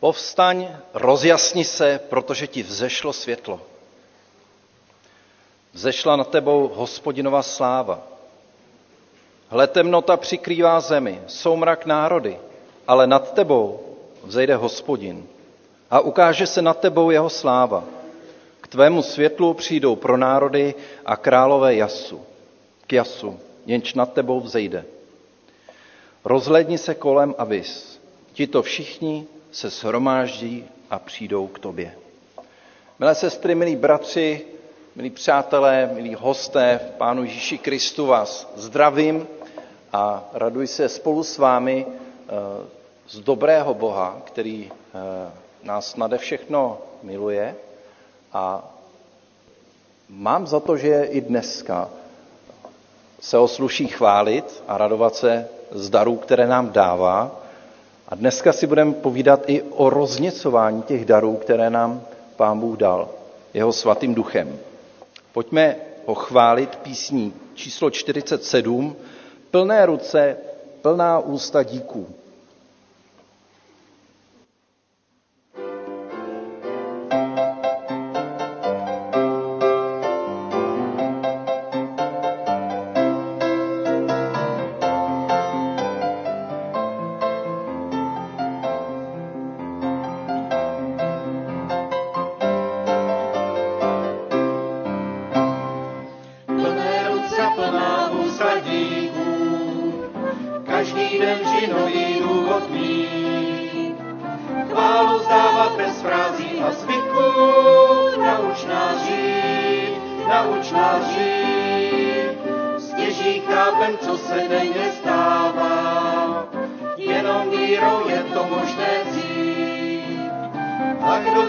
Povstaň, rozjasni se, protože ti vzešlo světlo. Vzešla nad tebou hospodinova sláva. Hle, temnota přikrývá zemi, soumrak národy, ale nad tebou vzejde hospodin a ukáže se nad tebou jeho sláva. K tvému světlu přijdou pro národy a králové jasu, k jasu, jenž nad tebou vzejde. Rozhledni se kolem a vys. Tito všichni se shromáždí a přijdou k tobě. Milé sestry, milí bratři, milí přátelé, milí hosté v Pánu Ježíši Kristu vás zdravím a raduji se spolu s vámi eh, z dobrého Boha, který eh, nás nade všechno miluje a mám za to, že i dneska se osluší chválit a radovat se z darů, které nám dává. A dneska si budeme povídat i o rozněcování těch darů, které nám Pán Bůh dal jeho svatým duchem. Pojďme pochválit písní číslo 47, plné ruce, plná ústa díků.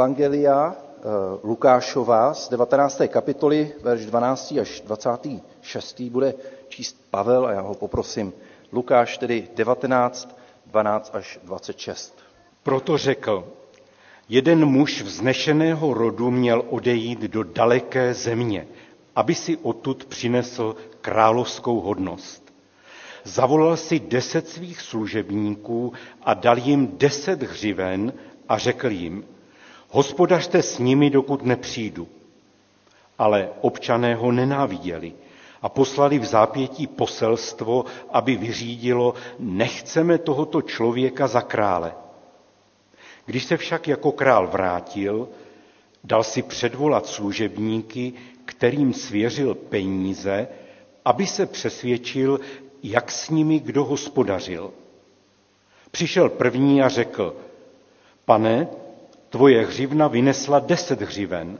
Evangelia eh, Lukášova z 19. kapitoly, verš 12. až 26. bude číst Pavel a já ho poprosím. Lukáš tedy 19, 12 až 26. Proto řekl, jeden muž vznešeného rodu měl odejít do daleké země, aby si odtud přinesl královskou hodnost. Zavolal si deset svých služebníků a dal jim deset hřiven a řekl jim, hospodařte s nimi, dokud nepřijdu. Ale občané ho nenáviděli a poslali v zápětí poselstvo, aby vyřídilo, nechceme tohoto člověka za krále. Když se však jako král vrátil, dal si předvolat služebníky, kterým svěřil peníze, aby se přesvědčil, jak s nimi kdo hospodařil. Přišel první a řekl, pane, tvoje hřivna vynesla deset hřiven.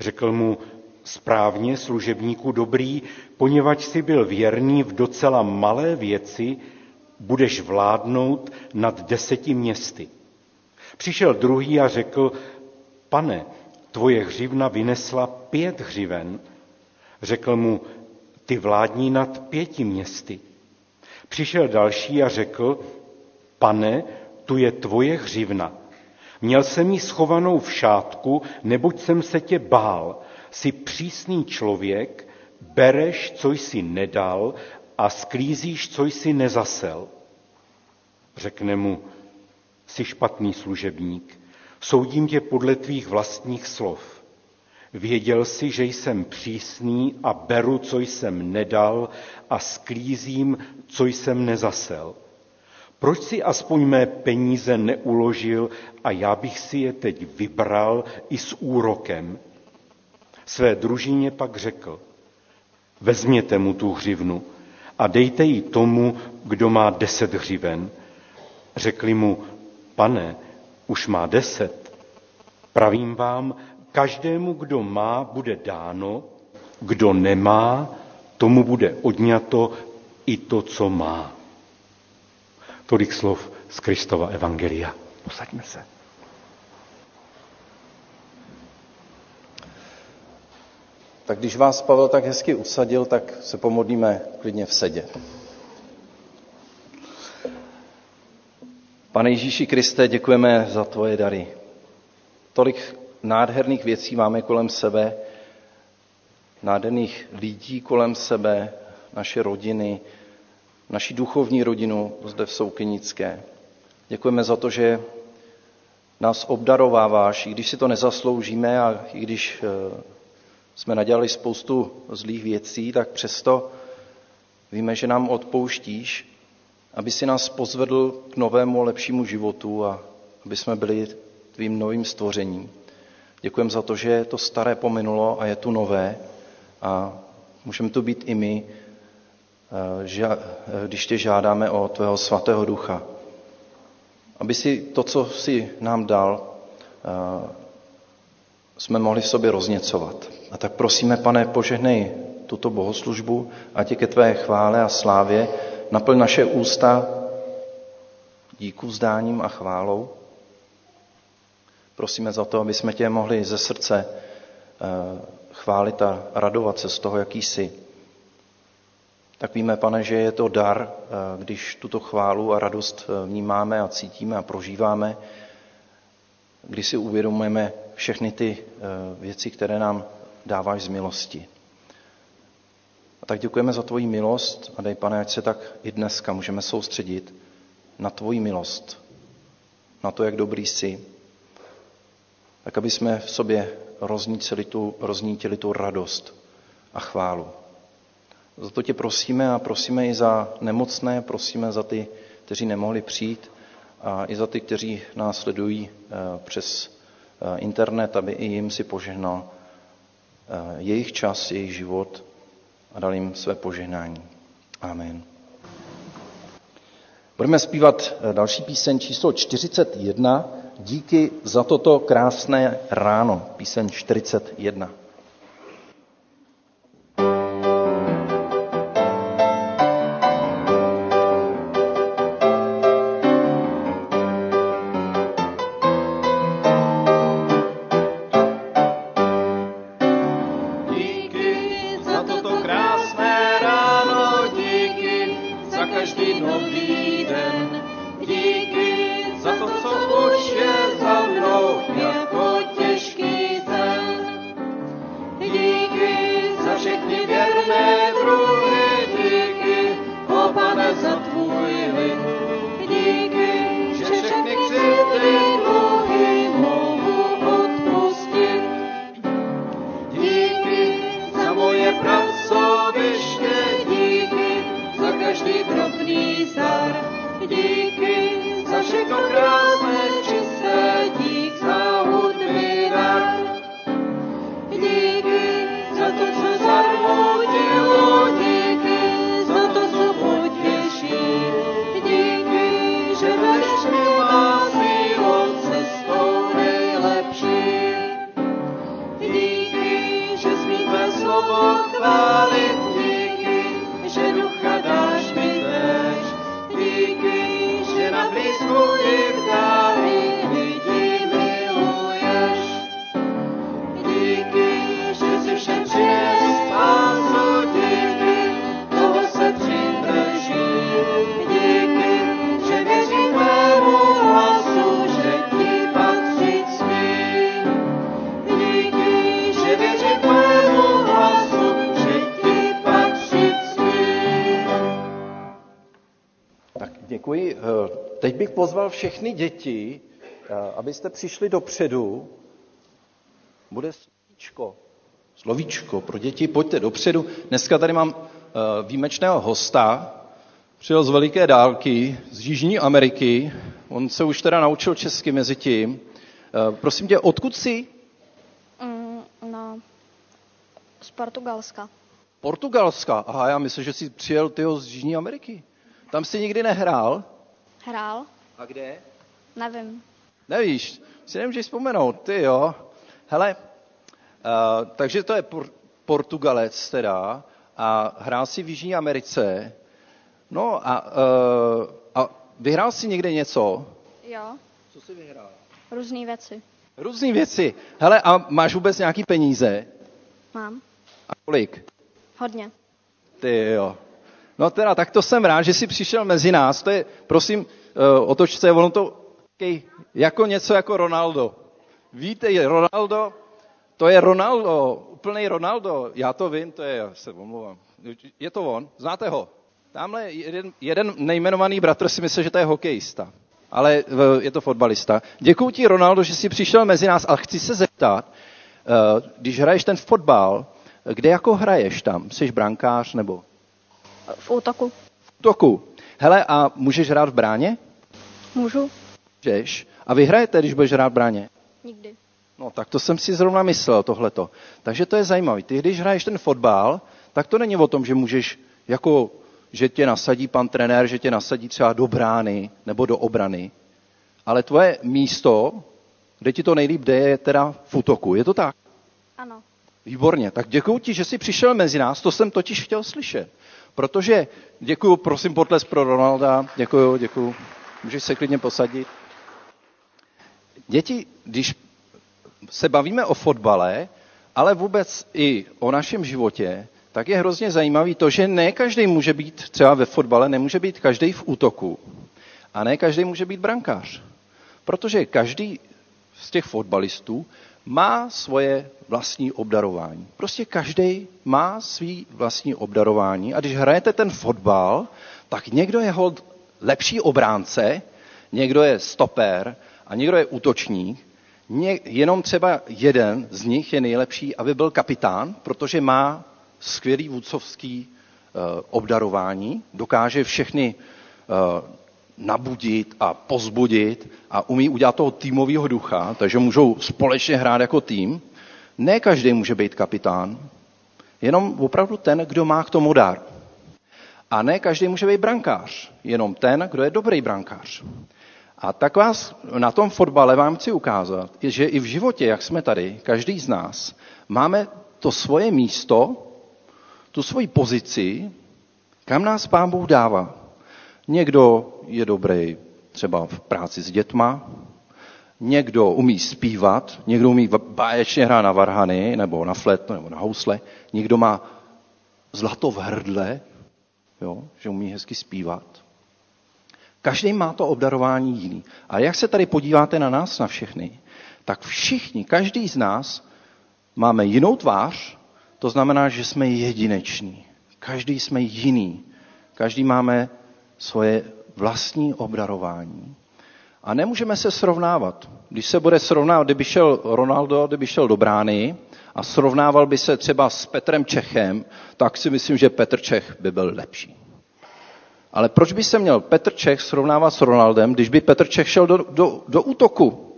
Řekl mu, Správně, služebníku dobrý, poněvadž si byl věrný v docela malé věci, budeš vládnout nad deseti městy. Přišel druhý a řekl, pane, tvoje hřivna vynesla pět hřiven. Řekl mu, ty vládní nad pěti městy. Přišel další a řekl, pane, tu je tvoje hřivna. Měl jsem ji schovanou v šátku, neboť jsem se tě bál. Jsi přísný člověk, bereš, co jsi nedal a sklízíš, co jsi nezasel. Řekne mu, jsi špatný služebník, soudím tě podle tvých vlastních slov. Věděl jsi, že jsem přísný a beru, co jsem nedal a sklízím, co jsem nezasel. Proč si aspoň mé peníze neuložil a já bych si je teď vybral i s úrokem? Své družině pak řekl, vezměte mu tu hřivnu a dejte ji tomu, kdo má deset hřiven. Řekli mu, pane, už má deset. Pravím vám, každému, kdo má, bude dáno, kdo nemá, tomu bude odňato i to, co má. Tolik slov z Kristova Evangelia. Posaďme se. Tak když vás Pavel tak hezky usadil, tak se pomodlíme klidně v sedě. Pane Ježíši Kriste, děkujeme za tvoje dary. Tolik nádherných věcí máme kolem sebe, nádherných lidí kolem sebe, naše rodiny, naši duchovní rodinu zde v Soukynické. Děkujeme za to, že nás obdarováváš, i když si to nezasloužíme a i když eh, jsme nadělali spoustu zlých věcí, tak přesto víme, že nám odpouštíš, aby si nás pozvedl k novému, lepšímu životu a aby jsme byli tvým novým stvořením. Děkujeme za to, že to staré pominulo a je tu nové a můžeme tu být i my, když tě žádáme o tvého svatého ducha. Aby si to, co si nám dal, eh, jsme mohli v sobě rozněcovat. A tak prosíme, pane, požehnej tuto bohoslužbu, ať je ke tvé chvále a slávě, naplň naše ústa díku vzdáním a chválou. Prosíme za to, aby jsme tě mohli ze srdce eh, chválit a radovat se z toho, jaký jsi. Tak víme, pane, že je to dar, eh, když tuto chválu a radost eh, vnímáme a cítíme a prožíváme, když si uvědomujeme všechny ty věci, které nám dáváš z milosti. A tak děkujeme za tvoji milost a dej, pane, ať se tak i dneska můžeme soustředit na tvoji milost, na to, jak dobrý jsi, tak aby jsme v sobě roznítili tu, roznítili tu radost a chválu. Za to tě prosíme a prosíme i za nemocné, prosíme za ty, kteří nemohli přijít a i za ty, kteří nás sledují eh, přes eh, internet, aby i jim si požehnal eh, jejich čas, jejich život a dal jim své požehnání. Amen. Budeme zpívat další píseň číslo 41, Díky za toto krásné ráno, píseň 41. pozval všechny děti, abyste přišli dopředu. Bude slovíčko. Slovíčko pro děti, pojďte dopředu. Dneska tady mám eh, výjimečného hosta, přijel z veliké dálky, z Jižní Ameriky. On se už teda naučil česky mezi tím. Prosím tě, odkud jsi? Mm, no, z Portugalska. Portugalska. Aha, já myslím, že jsi přijel tyho z Jižní Ameriky. Tam jsi nikdy nehrál? Hrál? A kde? Nevím. Nevíš, si nemůžeš vzpomenout, ty jo. Hele, uh, takže to je por- Portugalec teda a hrál si v Jižní Americe. No a, uh, a vyhrál si někde něco? Jo, Co jsi vyhrál? různé věci. Různé věci. Hele, a máš vůbec nějaký peníze? Mám. A kolik? Hodně. Ty jo. No teda, tak to jsem rád, že jsi přišel mezi nás. To je, prosím, otoč se, ono to jako něco jako Ronaldo. Víte, Ronaldo, to je Ronaldo, úplný Ronaldo. Já to vím, to je, já se omlouvám. Je to on, znáte ho? Tamhle jeden, jeden nejmenovaný bratr si myslel, že to je hokejista, ale je to fotbalista. Děkuji ti, Ronaldo, že jsi přišel mezi nás, ale chci se zeptat, uh, když hraješ ten fotbal, kde jako hraješ tam? Jsi brankář nebo? V útoku. V útoku. Hele, a můžeš hrát v bráně? Můžu? Můžeš. A vyhrajete, když budeš hrát v bráně? Nikdy. No, tak to jsem si zrovna myslel, tohleto. Takže to je zajímavé. Ty, když hraješ ten fotbal, tak to není o tom, že můžeš, jako, že tě nasadí pan trenér, že tě nasadí třeba do brány nebo do obrany. Ale tvoje místo, kde ti to nejlíp jde, je teda v útoku. Je to tak? Ano. Výborně. Tak děkuji ti, že jsi přišel mezi nás. To jsem totiž chtěl slyšet. Protože, děkuji, prosím, potles pro Ronalda. Děkuji, děkuji. Můžeš se klidně posadit. Děti, když se bavíme o fotbale, ale vůbec i o našem životě, tak je hrozně zajímavý to, že ne každý může být třeba ve fotbale, nemůže být každý v útoku. A ne každý může být brankář. Protože každý z těch fotbalistů má svoje vlastní obdarování. Prostě každý má svý vlastní obdarování a když hrajete ten fotbal, tak někdo je hod lepší obránce, někdo je stoper a někdo je útočník. Ně, jenom třeba jeden z nich je nejlepší, aby byl kapitán, protože má skvělý vůdcovský uh, obdarování, dokáže všechny uh, nabudit a pozbudit a umí udělat toho týmového ducha, takže můžou společně hrát jako tým. Ne každý může být kapitán, jenom opravdu ten, kdo má k tomu dar. A ne každý může být brankář, jenom ten, kdo je dobrý brankář. A tak vás na tom fotbale vám chci ukázat, že i v životě, jak jsme tady, každý z nás, máme to svoje místo, tu svoji pozici, kam nás Pán Bůh dává. Někdo je dobrý třeba v práci s dětma, někdo umí zpívat, někdo umí báječně hrát na varhany, nebo na flet, nebo na housle, někdo má zlato v hrdle, jo, že umí hezky zpívat. Každý má to obdarování jiný. A jak se tady podíváte na nás, na všechny, tak všichni, každý z nás máme jinou tvář, to znamená, že jsme jedineční. Každý jsme jiný. Každý máme svoje vlastní obdarování. A nemůžeme se srovnávat. Když se bude srovnávat, kdyby šel Ronaldo, kdyby šel do brány a srovnával by se třeba s Petrem Čechem, tak si myslím, že Petr Čech by byl lepší. Ale proč by se měl Petr Čech srovnávat s Ronaldem, když by Petr Čech šel do, do, do útoku?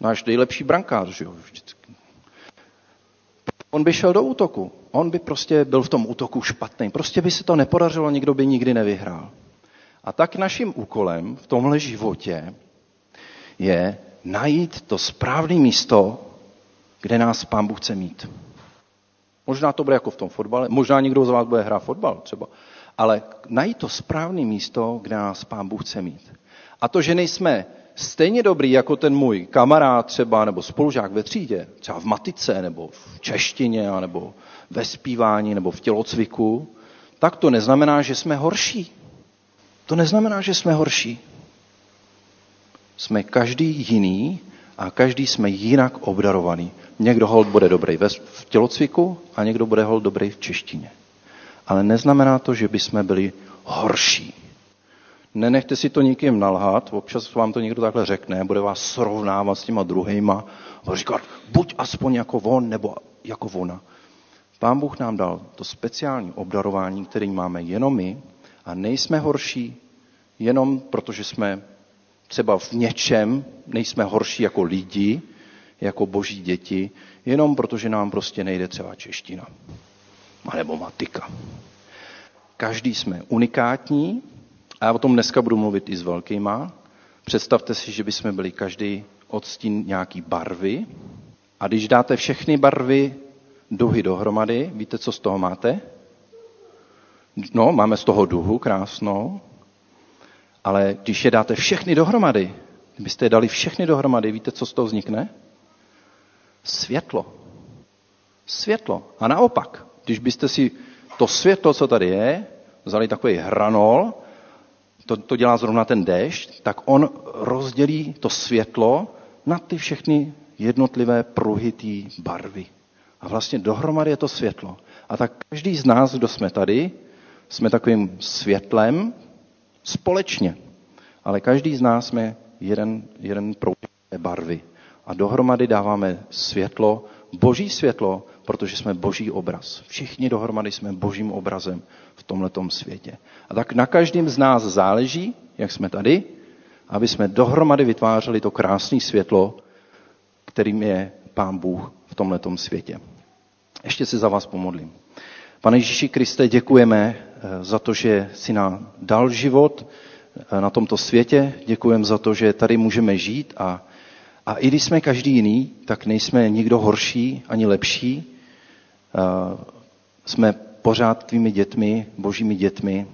Náš nejlepší brankář, že jo? Vždycky. On by šel do útoku. On by prostě byl v tom útoku špatný. Prostě by se to nepodařilo, nikdo by nikdy nevyhrál. A tak naším úkolem v tomhle životě je najít to správné místo, kde nás pán Bůh chce mít. Možná to bude jako v tom fotbale, možná někdo z vás bude hrát fotbal třeba, ale najít to správné místo, kde nás pán Bůh chce mít. A to, že nejsme stejně dobrý jako ten můj kamarád třeba, nebo spolužák ve třídě, třeba v matice, nebo v češtině, nebo ve zpívání, nebo v tělocviku, tak to neznamená, že jsme horší. To neznamená, že jsme horší. Jsme každý jiný a každý jsme jinak obdarovaný. Někdo hold bude dobrý v tělocviku a někdo bude hold dobrý v češtině. Ale neznamená to, že bychom byli horší. Nenechte si to nikým nalhat, občas vám to někdo takhle řekne, bude vás srovnávat s těma druhýma a říkat, buď aspoň jako on, nebo jako ona. Pán Bůh nám dal to speciální obdarování, který máme jenom my a nejsme horší jenom protože jsme třeba v něčem, nejsme horší jako lidi, jako boží děti, jenom protože nám prostě nejde třeba čeština. Nebo matika. Každý jsme unikátní a já o tom dneska budu mluvit i s velkýma. Představte si, že bychom byli každý odstín nějaký barvy a když dáte všechny barvy duhy dohromady, víte, co z toho máte? No, máme z toho duhu krásnou, ale když je dáte všechny dohromady, kdybyste je dali všechny dohromady, víte, co z toho vznikne? Světlo. Světlo. A naopak, když byste si to světlo, co tady je, vzali takový hranol, to, to dělá zrovna ten déšť, tak on rozdělí to světlo na ty všechny jednotlivé pruhitý barvy. A vlastně dohromady je to světlo. A tak každý z nás, kdo jsme tady, jsme takovým světlem společně. Ale každý z nás jsme jeden, jeden pruhité barvy. A dohromady dáváme světlo, boží světlo, protože jsme boží obraz. Všichni dohromady jsme božím obrazem v tomhletom světě. A tak na každém z nás záleží, jak jsme tady, aby jsme dohromady vytvářeli to krásné světlo, kterým je Pán Bůh v tomhletom světě. Ještě si za vás pomodlím. Pane Ježíši Kriste, děkujeme eh, za to, že si nám dal život eh, na tomto světě. Děkujeme za to, že tady můžeme žít a, a i když jsme každý jiný, tak nejsme nikdo horší ani lepší. Eh, jsme pořád tvými dětmi, božími dětmi,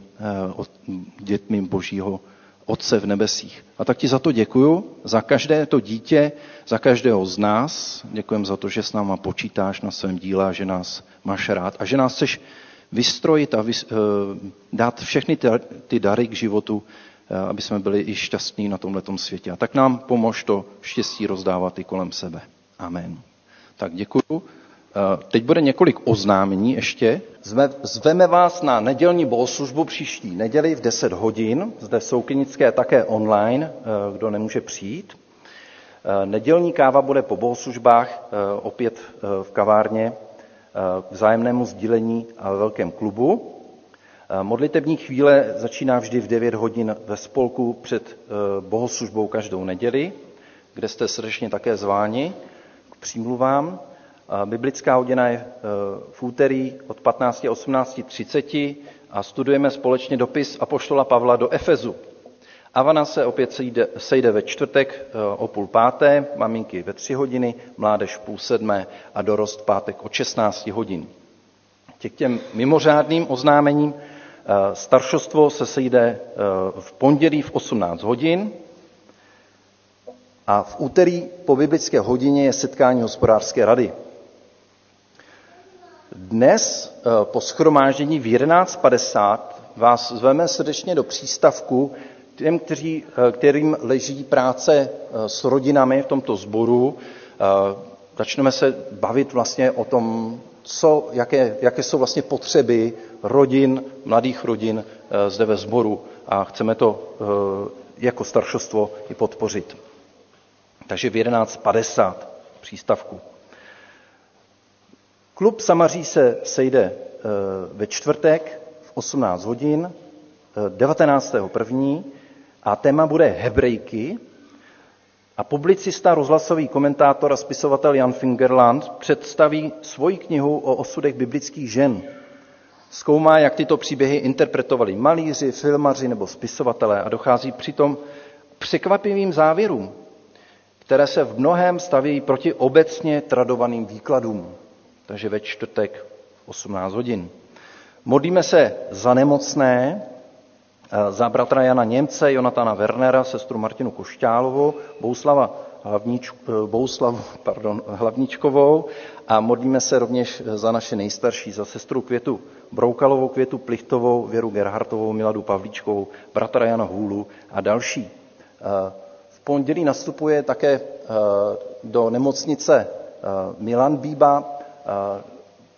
dětmi božího Otce v nebesích. A tak ti za to děkuju, za každé to dítě, za každého z nás. Děkujem za to, že s náma počítáš na svém díle, že nás máš rád a že nás chceš vystrojit a vys, uh, dát všechny ty, ty dary k životu, aby jsme byli i šťastní na tomto světě. A tak nám pomož to štěstí rozdávat i kolem sebe. Amen. Tak děkuju. Eh, teď bude několik oznámení ještě. Zveme vás na nedělní bohoslužbu příští neděli v 10 hodin. Zde v Soukynické také online, eh, kdo nemůže přijít. Eh, nedělní káva bude po bohoslužbách opět v kavárně k vzájemnému sdílení a ve velkém klubu. Modlitební chvíle začíná vždy v 9 hodin ve spolku před bohoslužbou každou neděli, kde jste srdečně také zváni k přímluvám. Biblická hodina je e, v úterý od 15 a 18.30 a studujeme společně dopis Apoštola Pavla do Efezu. Avana se opět sejde, sejde ve čtvrtek e, o půl páté, maminky ve tři hodiny, mládež půl sedmé a dorost pátek o 16 hodin. Těch těm mimořádným oznámením staršostvo se sejde v pondělí v 18 hodin, a v úterý po biblické hodině je setkání hospodářské rady. Dnes eh, po schromáždění v 11.50 vás zveme srdečně do přístavku těm, kteří, eh, kterým leží práce eh, s rodinami v tomto sboru. Začneme se bavit vlastně o tom, co, jaké, jaké jsou vlastně potřeby rodin, mladých rodin zde ve sboru a chceme to jako staršostvo i podpořit. Takže v 11.50 přístavku. Klub Samaří se sejde eh, ve čtvrtek v 18 hodin 19.1. Eh, a téma bude Hebrejky a publicista, rozhlasový komentátor a spisovatel Jan Fingerland představí svoji knihu o osudech biblických žen. Zkoumá, jak tyto příběhy interpretovali malíři, filmaři nebo spisovatelé a dochází přitom překvapivým závěrům, které se v mnohem staví proti obecně tradovaným výkladům takže ve čtvrtek 18 hodin. Modlíme se za nemocné, eh, za bratra Jana Němce, Jonatana Wernera, sestru Martinu Košťálovou, Bouslava Hlavnič, eh, Bouslavu pardon, Hlavničkovou a modlíme se rovněž za naše nejstarší, za sestru Květu Broukalovou, Květu Plichtovou, Věru Gerhartovou, Miladu Pavlíčkovou, bratra Jana Hůlu a další. Eh, v pondělí nastupuje také do nemocnice Milan Bíba,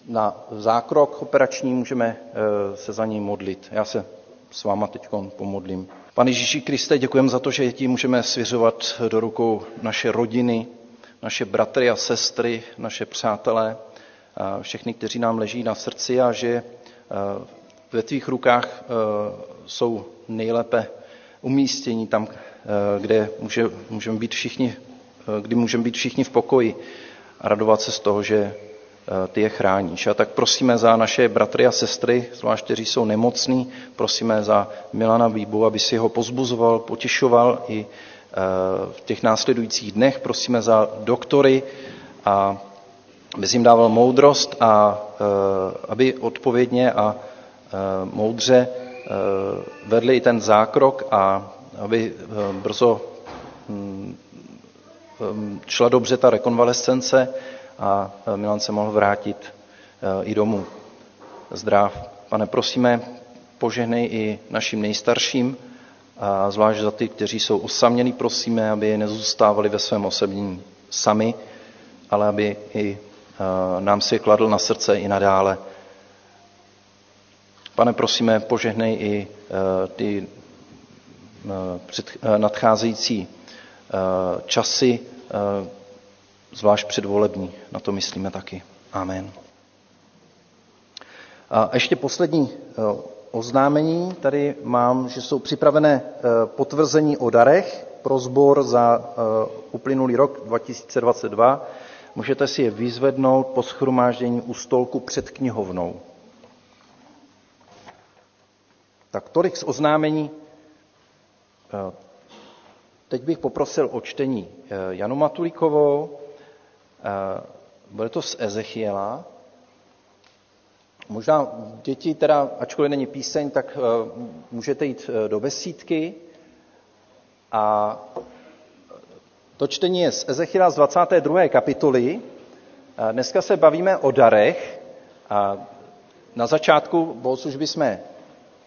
na zákrok operační můžeme eh, se za ní modlit. Já se s váma teď pomodlím. Pane Ježíši Kriste, děkujeme za to, že ti můžeme svěřovat do rukou naše rodiny, naše bratry a sestry, naše přátelé, všechny, kteří nám leží na srdci a že ve tvých rukách jsou nejlépe umístění tam, kde můžeme být všichni, kdy můžeme být všichni v pokoji a radovat se z toho, že ty je chráníš. A tak prosíme za naše bratry a sestry, zvlášť kteří jsou nemocní, prosíme za Milana Výbu, aby si ho pozbuzoval, potěšoval i v těch následujících dnech. Prosíme za doktory a aby jim dával moudrost a aby odpovědně a moudře vedli i ten zákrok a aby brzo hm, hm, šla dobře ta rekonvalescence a Milan se mohl vrátit i domů. Zdrav. Pane, prosíme, požehnej i našim nejstarším, a zvlášť za ty, kteří jsou osamělí, prosíme, aby je nezůstávali ve svém osobním sami, ale aby i nám si kladl na srdce i nadále. Pane, prosíme, požehnej i ty nadcházející časy, zvlášť předvolební. Na to myslíme taky. Amen. A ještě poslední oznámení. Tady mám, že jsou připravené potvrzení o darech pro sbor za uplynulý rok 2022. Můžete si je vyzvednout po schromáždění u stolku před knihovnou. Tak tolik z oznámení. Teď bych poprosil o čtení Janu Matulíkovou. Bude to z Ezechiela. Možná děti, teda, ačkoliv není píseň, tak můžete jít do besídky. A to čtení je z Ezechiela z 22. kapitoly. Dneska se bavíme o darech. Na začátku bohoslužby jsme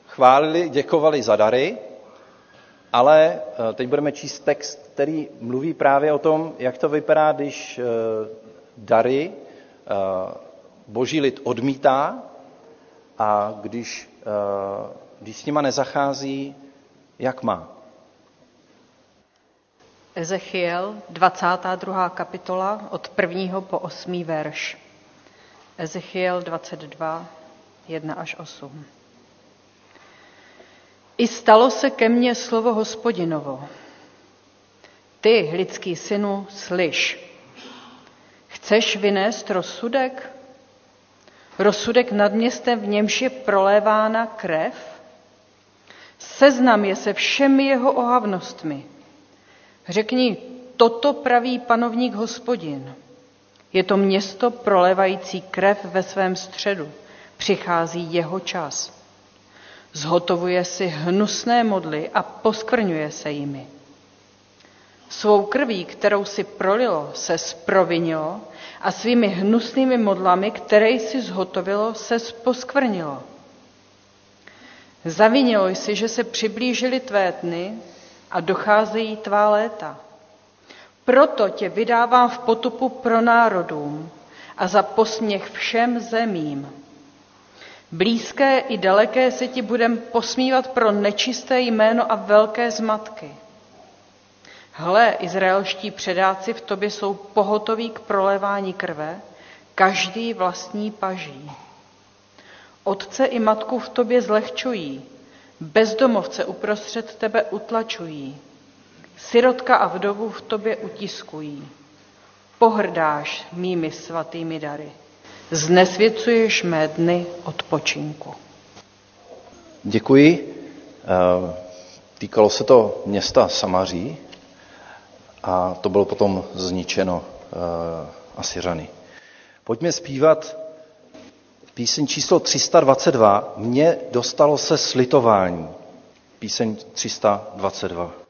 chválili, děkovali za dary, ale teď budeme číst text, který mluví právě o tom, jak to vypadá, když dary boží lid odmítá a když, když s nima nezachází, jak má. Ezechiel, 22. kapitola, od 1. po 8. verš. Ezechiel 22, 1 až 8. I stalo se ke mně slovo hospodinovo. Ty, lidský synu, slyš. Chceš vynést rozsudek? Rozsudek nad městem, v němž je prolévána krev? Seznam je se všemi jeho ohavnostmi. Řekni, toto praví panovník hospodin. Je to město prolévající krev ve svém středu. Přichází jeho čas. Zhotovuje si hnusné modly a poskvrňuje se jimi. Svou krví, kterou si prolilo, se sprovinilo a svými hnusnými modlami, které si zhotovilo, se poskvrnilo. Zavinilo jsi, že se přiblížily tvé dny a docházejí tvá léta. Proto tě vydávám v potupu pro národům a za posměch všem zemím. Blízké i daleké se ti budem posmívat pro nečisté jméno a velké zmatky. Hle, izraelští předáci v tobě jsou pohotoví k prolévání krve, každý vlastní paží. Otce i matku v tobě zlehčují, bezdomovce uprostřed tebe utlačují, sirotka a vdovu v tobě utiskují. Pohrdáš mými svatými dary. Znesvěcuješ mé dny odpočinku. Děkuji. Týkalo se to města Samaří, a to bylo potom zničeno uh, Asiřany. Pojďme zpívat píseň číslo 322. Mně dostalo se slitování. Píseň 322.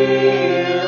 you.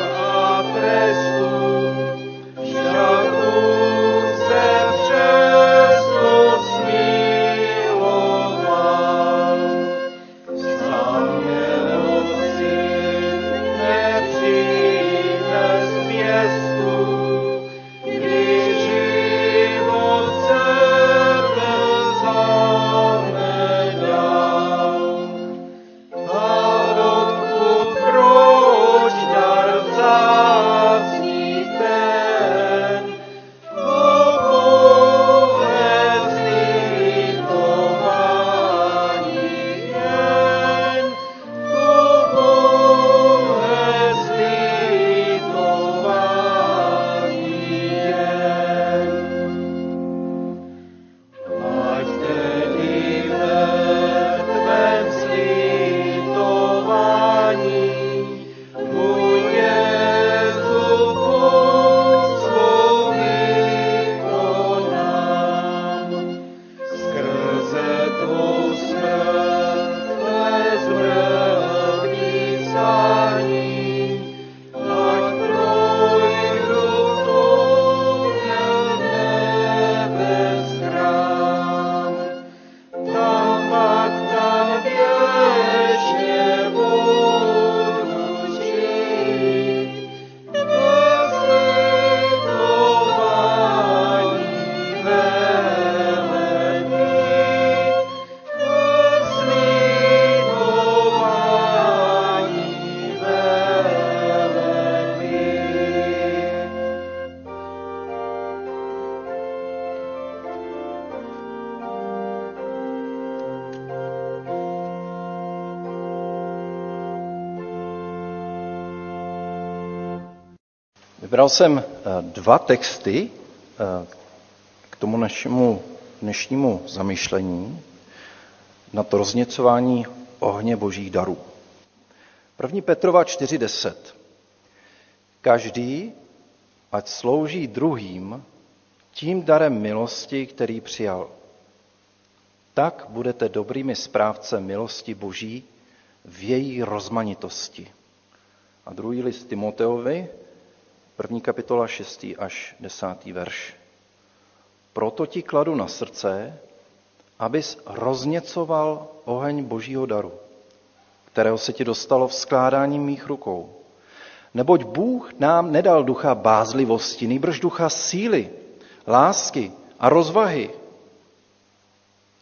Vybral jsem eh, dva texty eh, k tomu našemu dnešnímu zamyšlení na to rozněcování ohně božích darů. První Petrova 4.10. Každý, ať slouží druhým tím darem milosti, který přijal. Tak budete dobrými správce milosti Boží v její rozmanitosti. A druhý list Timoteovi, první kapitola 6. až 10. verš. Proto ti kladu na srdce, abys rozněcoval oheň božího daru, kterého se ti dostalo v skládání mých rukou. Neboť Bůh nám nedal ducha bázlivosti, nýbrž ducha síly, lásky a rozvahy.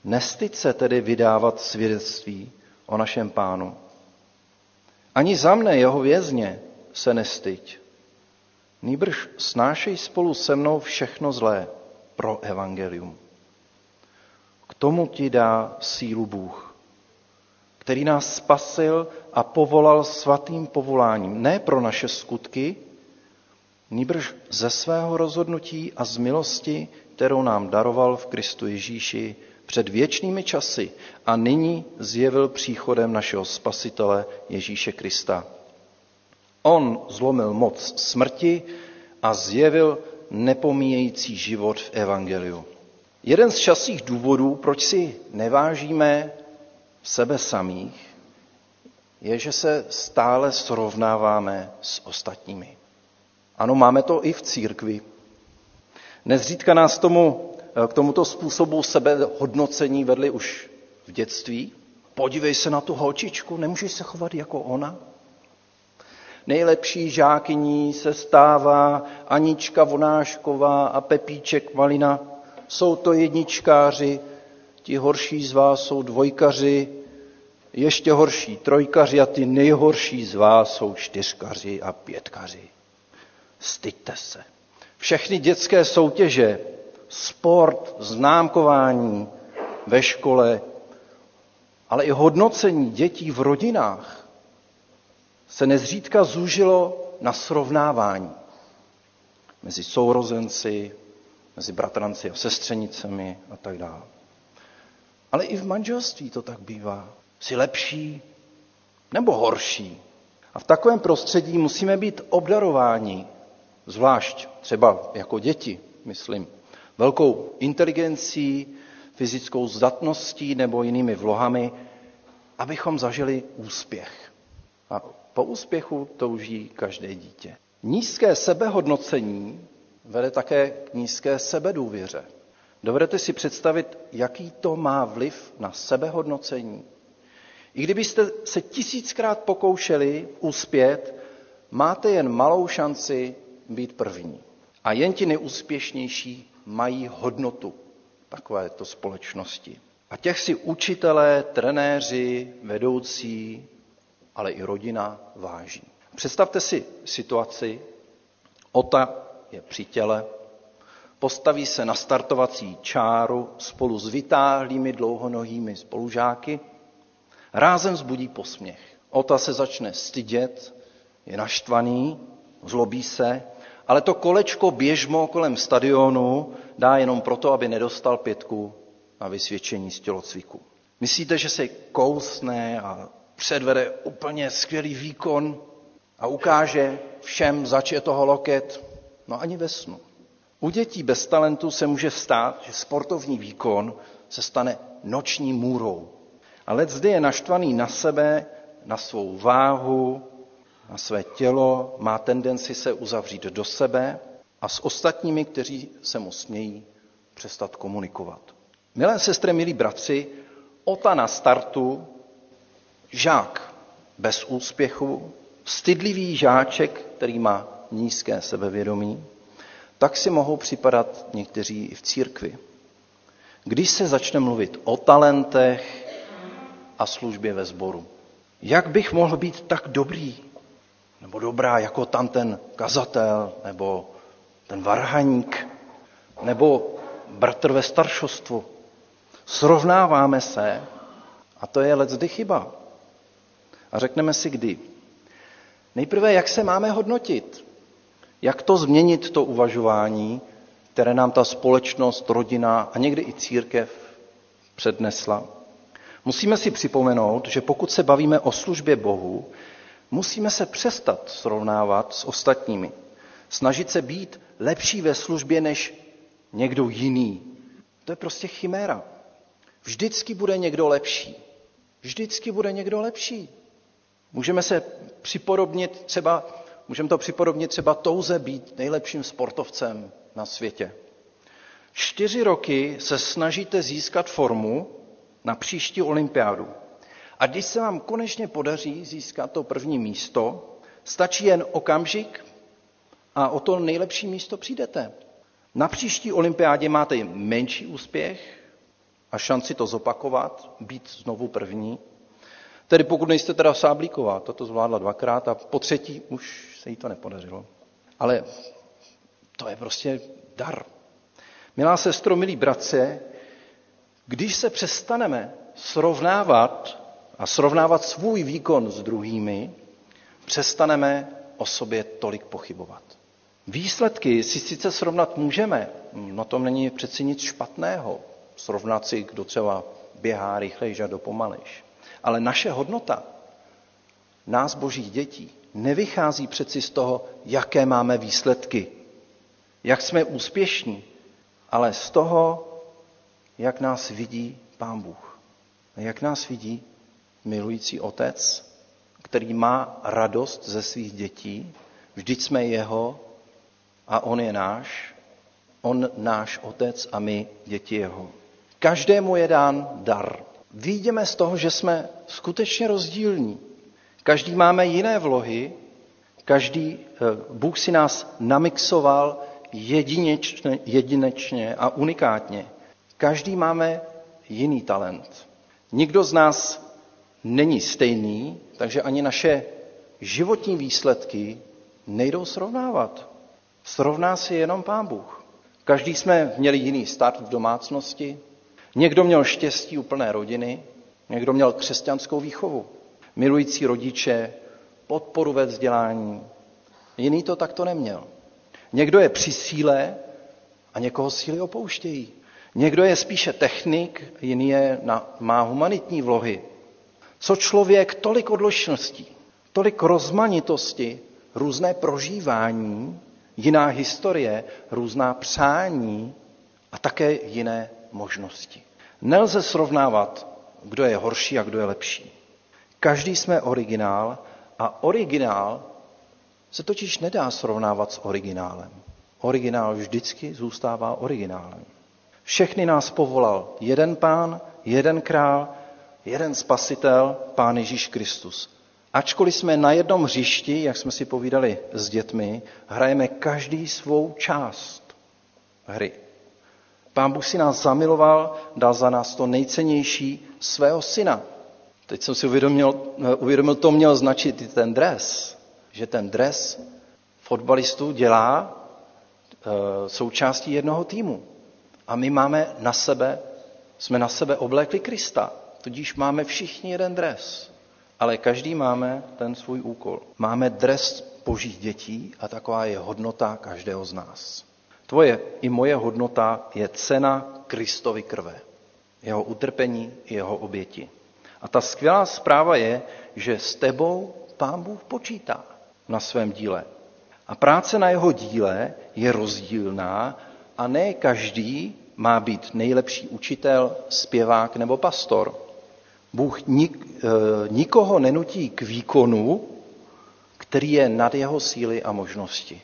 Nestyď se tedy vydávat svědectví o našem pánu. Ani za mne, jeho vězně, se nestyď. Nýbrž snášej spolu se mnou všechno zlé pro evangelium. K tomu ti dá sílu Bůh, který nás spasil a povolal svatým povoláním, ne pro naše skutky, nýbrž ze svého rozhodnutí a z milosti, kterou nám daroval v Kristu Ježíši před věčnými časy a nyní zjevil příchodem našeho Spasitele Ježíše Krista. On zlomil moc smrti a zjevil nepomíjející život v Evangeliu. Jeden z časých důvodů, proč si nevážíme sebe samých, je, že se stále srovnáváme s ostatními. Ano, máme to i v církvi. Nezřídka nás tomu, k tomuto způsobu sebehodnocení vedli už v dětství. Podívej se na tu holčičku, nemůžeš se chovat jako ona. Nejlepší žákyní se stává Anička Vonášková a Pepíček Malina. Jsou to jedničkáři, ti horší z vás jsou dvojkaři, ještě horší trojkaři a ty nejhorší z vás jsou čtyřkaři a pětkaři. Styďte se. Všechny dětské soutěže, sport, známkování ve škole, ale i hodnocení dětí v rodinách se nezřídka zúžilo na srovnávání mezi sourozenci, mezi bratranci a sestřenicemi a tak dále. Ale i v manželství to tak bývá. Jsi lepší nebo horší. A v takovém prostředí musíme být obdarováni, zvlášť třeba jako děti, myslím, velkou inteligencí, fyzickou zdatností nebo jinými vlohami, abychom zažili úspěch. A po úspěchu touží každé dítě. Nízké sebehodnocení vede také k nízké sebedůvěře. Dovedete si představit, jaký to má vliv na sebehodnocení? I kdybyste se tisíckrát pokoušeli uspět, máte jen malou šanci být první. A jen ti neúspěšnější mají hodnotu takovéto společnosti. A těch si učitelé, trenéři, vedoucí, ale i rodina váží. Představte si situaci, Ota je při těle, postaví se na startovací čáru spolu s vytáhlými dlouhonohými spolužáky, rázem zbudí posměch. Ota se začne stydět, je naštvaný, zlobí se, ale to kolečko běžmo kolem stadionu dá jenom proto, aby nedostal pětku na vysvědčení z tělocviku. Myslíte, že se kousne a předvede úplně skvělý výkon a ukáže všem, zač je toho loket? No ani ve snu. U dětí bez talentu se může stát, že sportovní výkon se stane noční můrou. Ale zde je naštvaný na sebe, na svou váhu, na své tělo, má tendenci se uzavřít do sebe a s ostatními, kteří se mu smějí, přestat komunikovat. Milé sestry, milí bratři, ota na startu, žák bez úspěchu, stydlivý žáček, který má nízké sebevědomí, tak si mohou připadat někteří i v církvi. Když se začne mluvit o talentech a službě ve sboru. Jak bych mohl být tak dobrý nebo dobrá jako tam ten kazatel nebo ten varhaník nebo bratr ve staršostvu. Srovnáváme se a to je leckdy chyba. A řekneme si kdy. Nejprve, jak se máme hodnotit. Jak to změnit, to uvažování, které nám ta společnost, rodina a někdy i církev přednesla? Musíme si připomenout, že pokud se bavíme o službě Bohu, musíme se přestat srovnávat s ostatními. Snažit se být lepší ve službě než někdo jiný. To je prostě chiméra. Vždycky bude někdo lepší. Vždycky bude někdo lepší. Můžeme se připodobnit třeba, můžeme to připodobnit třeba touze být nejlepším sportovcem na světě. Čtyři roky se snažíte získat formu na příští olympiádu. A když se vám konečně podaří získat to první místo, stačí jen okamžik a o to nejlepší místo přijdete. Na příští olympiádě máte menší úspěch a šanci to zopakovat, být znovu první. Tedy pokud nejste teda Sáblíková, to to zvládla dvakrát a po třetí už se jí to nepodařilo. Ale to je prostě dar. Milá sestro, milí bratře, když se přestaneme srovnávat a srovnávat svůj výkon s druhými, přestaneme o sobě tolik pochybovat. Výsledky si sice srovnat můžeme, na tom není přeci nic špatného. Srovnat si, kdo třeba běhá rychlejš a dopomalejš. Ale naše hodnota, nás božích dětí, nevychází přeci z toho, jaké máme výsledky, jak jsme úspěšní, ale z toho, jak nás vidí Pán Bůh. Jak nás vidí milující otec, který má radost ze svých dětí, vždyť jsme jeho a on je náš, on náš otec a my děti jeho. Každému je dán dar. Vidíme z toho, že jsme skutečně rozdílní. Každý máme jiné vlohy, každý, eh, Bůh si nás namixoval jedinečně, jedinečně a unikátně. Každý máme jiný talent. Nikdo z nás není stejný, takže ani naše životní výsledky nejdou srovnávat. Srovná si jenom Pán Bůh. Každý jsme měli jiný start v domácnosti, někdo měl štěstí úplné rodiny, někdo měl křesťanskou výchovu, milující rodiče, podporu ve vzdělání, jiný to takto neměl. Někdo je při síle a někoho síly opouštějí. Někdo je spíše technik, jiný je na, má humanitní vlohy. Co člověk, tolik odlišností, tolik rozmanitosti, různé prožívání, jiná historie, různá přání a také jiné možnosti. Nelze srovnávat, kdo je horší a kdo je lepší. Každý jsme originál a originál se totiž nedá srovnávat s originálem. Originál vždycky zůstává originálem. Všechny nás povolal jeden pán, jeden král, jeden spasitel, pán Ježíš Kristus. Ačkoliv jsme na jednom hřišti, jak jsme si povídali s dětmi, hrajeme každý svou část hry. Pán Bůh si nás zamiloval, dal za nás to nejcennější svého syna. Teď jsem si uvědomil, uvědomil to měl značit i ten dres, že ten dres fotbalistů dělá e, součástí jednoho týmu. A my máme na sebe, jsme na sebe oblékli Krista. Tudíž máme všichni jeden dres. Ale každý máme ten svůj úkol. Máme dres božích dětí a taková je hodnota každého z nás. Tvoje i moje hodnota je cena Kristovy krve. Jeho utrpení, jeho oběti. A ta skvělá zpráva je, že s tebou pán Bůh počítá na svém díle. A práce na jeho díle je rozdílná a ne každý má být nejlepší učitel, zpěvák nebo pastor. Bůh nik, eh, nikoho nenutí k výkonu, který je nad jeho síly a možnosti.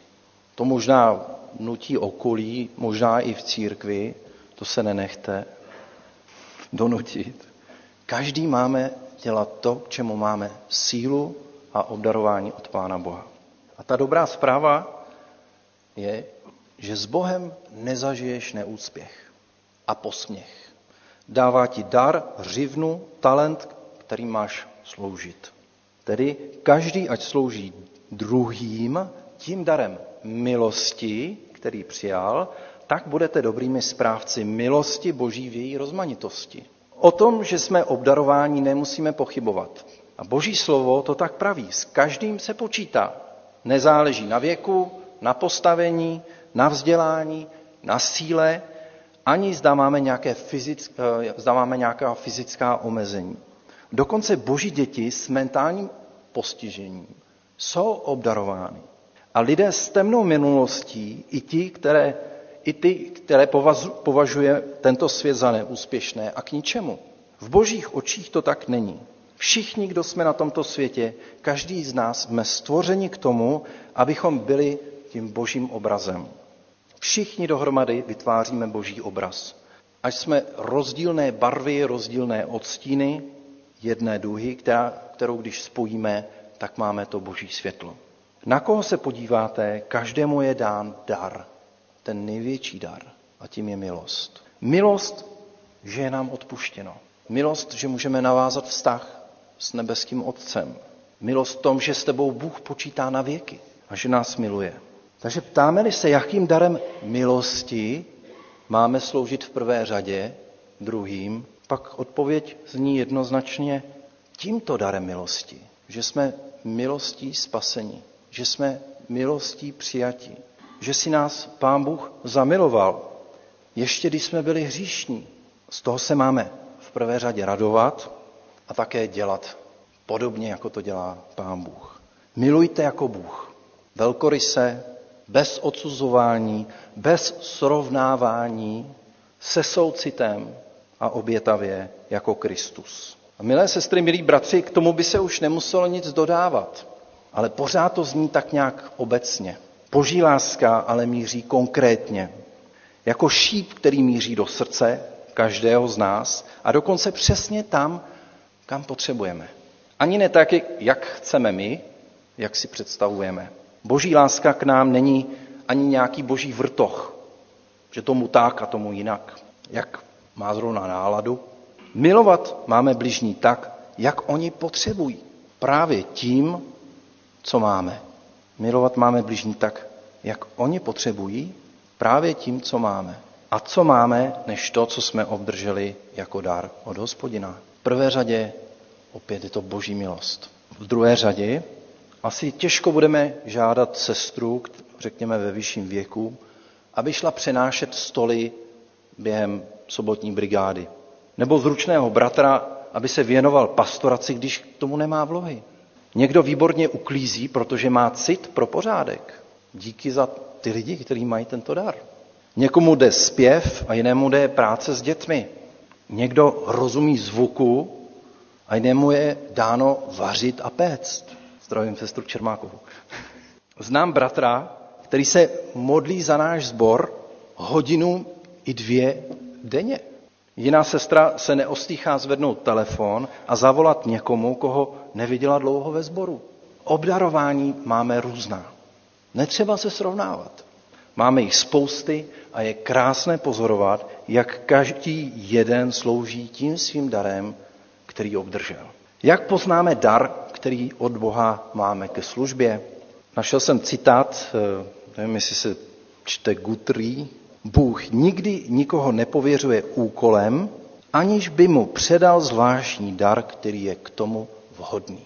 To možná nutí okolí, možná i v církvi, to se nenechte donutit. Každý máme dělat to, k čemu máme sílu a obdarování od Pána Boha. A ta dobrá zpráva je, že s Bohem nezažiješ neúspěch a posměch. Dává ti dar, řivnu, talent, který máš sloužit. Tedy každý, ať slouží druhým tím darem milosti, který přijal, tak budete dobrými správci milosti Boží v její rozmanitosti. O tom, že jsme obdarováni, nemusíme pochybovat. A Boží slovo to tak praví. S každým se počítá. Nezáleží na věku, na postavení, na vzdělání, na síle, ani zda máme, nějaké fyzick, eh, zda máme nějaká fyzická omezení. Dokonce boží děti s mentálním postižením jsou obdarovány. A lidé s temnou minulostí, i ti, které, i ty, které považuje tento svět za neúspěšné a k ničemu. V božích očích to tak není. Všichni, kdo jsme na tomto světě, každý z nás jsme stvořeni k tomu, abychom byli tím božím obrazem. Všichni dohromady vytváříme boží obraz. Až jsme rozdílné barvy, rozdílné odstíny, jedné duhy, která, kterou když spojíme, tak máme to boží světlo. Na koho se podíváte, každému je dán dar, ten největší dar, a tím je milost. Milost, že je nám odpuštěno. Milost, že můžeme navázat vztah s nebeským Otcem. Milost v tom, že s tebou Bůh počítá na věky a že nás miluje. Takže ptáme-li se, jakým darem milosti máme sloužit v prvé řadě druhým, pak odpověď zní jednoznačně tímto darem milosti, že jsme milostí spasení, že jsme milostí přijatí, že si nás Pán Bůh zamiloval, ještě když jsme byli hříšní. Z toho se máme v prvé řadě radovat a také dělat podobně, jako to dělá Pán Bůh. Milujte jako Bůh. Velkoryse, bez odsuzování, bez srovnávání, se soucitem a obětavě jako Kristus. A milé sestry, milí bratři, k tomu by se už nemuselo nic dodávat, ale pořád to zní tak nějak obecně. Boží láska ale míří konkrétně. Jako šíp, který míří do srdce každého z nás a dokonce přesně tam, kam potřebujeme. Ani ne tak, jak chceme my, jak si představujeme. Boží láska k nám není ani nějaký boží vrtoch, že tomu tak a tomu jinak, jak má zrovna náladu. Milovat máme bližní tak, jak oni potřebují. Právě tím, co máme. Milovat máme bližní tak, jak oni potřebují, právě tím, co máme. A co máme, než to, co jsme obdrželi jako dar od hospodina. V prvé řadě opět je to boží milost. V druhé řadě asi těžko budeme žádat sestru, řekněme ve vyšším věku, aby šla přenášet stoly během sobotní brigády. Nebo zručného bratra, aby se věnoval pastoraci, když k tomu nemá vlohy. Někdo výborně uklízí, protože má cit pro pořádek. Díky za ty lidi, kteří mají tento dar. Někomu jde zpěv a jinému jde práce s dětmi. Někdo rozumí zvuku a jinému je dáno vařit a péct. Zdravím sestru Čermákovou. Znám bratra, který se modlí za náš sbor hodinu i dvě denně. Jiná sestra se neostýchá zvednout telefon a zavolat někomu, koho neviděla dlouho ve sboru. Obdarování máme různá. Netřeba se srovnávat. Máme jich spousty a je krásné pozorovat, jak každý jeden slouží tím svým darem, který obdržel. Jak poznáme dar, který od Boha máme ke službě? Našel jsem citát, eh, nevím, jestli se čte Gutrý. Bůh nikdy nikoho nepověřuje úkolem, aniž by mu předal zvláštní dar, který je k tomu vhodný.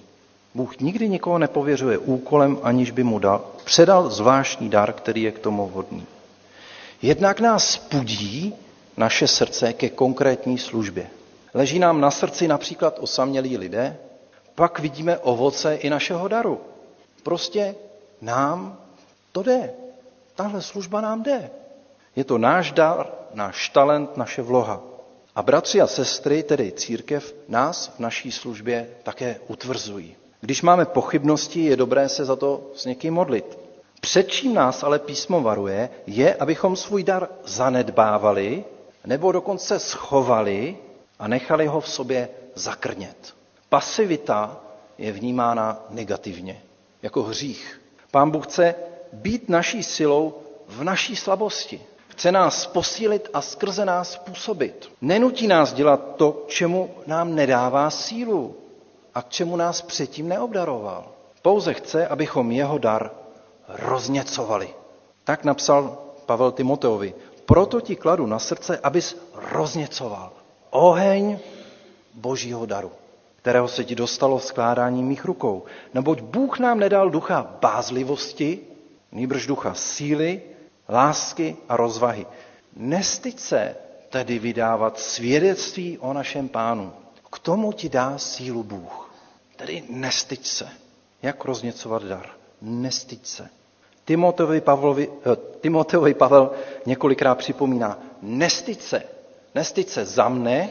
Bůh nikdy nikoho nepověřuje úkolem, aniž by mu dal, předal zvláštní dar, který je k tomu vhodný. Jednak nás pudí naše srdce ke konkrétní službě. Leží nám na srdci například osamělí lidé, pak vidíme ovoce i našeho daru. Prostě nám to jde. Tahle služba nám jde. Je to náš dar, náš talent, naše vloha. A bratři a sestry, tedy církev, nás v naší službě také utvrzují. Když máme pochybnosti, je dobré se za to s někým modlit. Před čím nás ale písmo varuje, je, abychom svůj dar zanedbávali nebo dokonce schovali a nechali ho v sobě zakrnět. Pasivita je vnímána negativně, jako hřích. Pán Bůh chce být naší silou v naší slabosti. Chce nás posílit a skrze nás působit. Nenutí nás dělat to, čemu nám nedává sílu a k čemu nás předtím neobdaroval. Pouze chce, abychom jeho dar rozněcovali. Tak napsal Pavel Timoteovi. Proto ti kladu na srdce, abys rozněcoval oheň božího daru, kterého se ti dostalo v skládání mých rukou. Neboť Bůh nám nedal ducha bázlivosti, nýbrž ducha síly, lásky a rozvahy. Nestyď se tedy vydávat svědectví o našem pánu. K tomu ti dá sílu Bůh. Tedy nestyď se. Jak rozněcovat dar? Nestyď se. Timoteovi, Pavlovi, eh, Timoteovi Pavel několikrát připomíná, nestyď se, nestyď se za mne,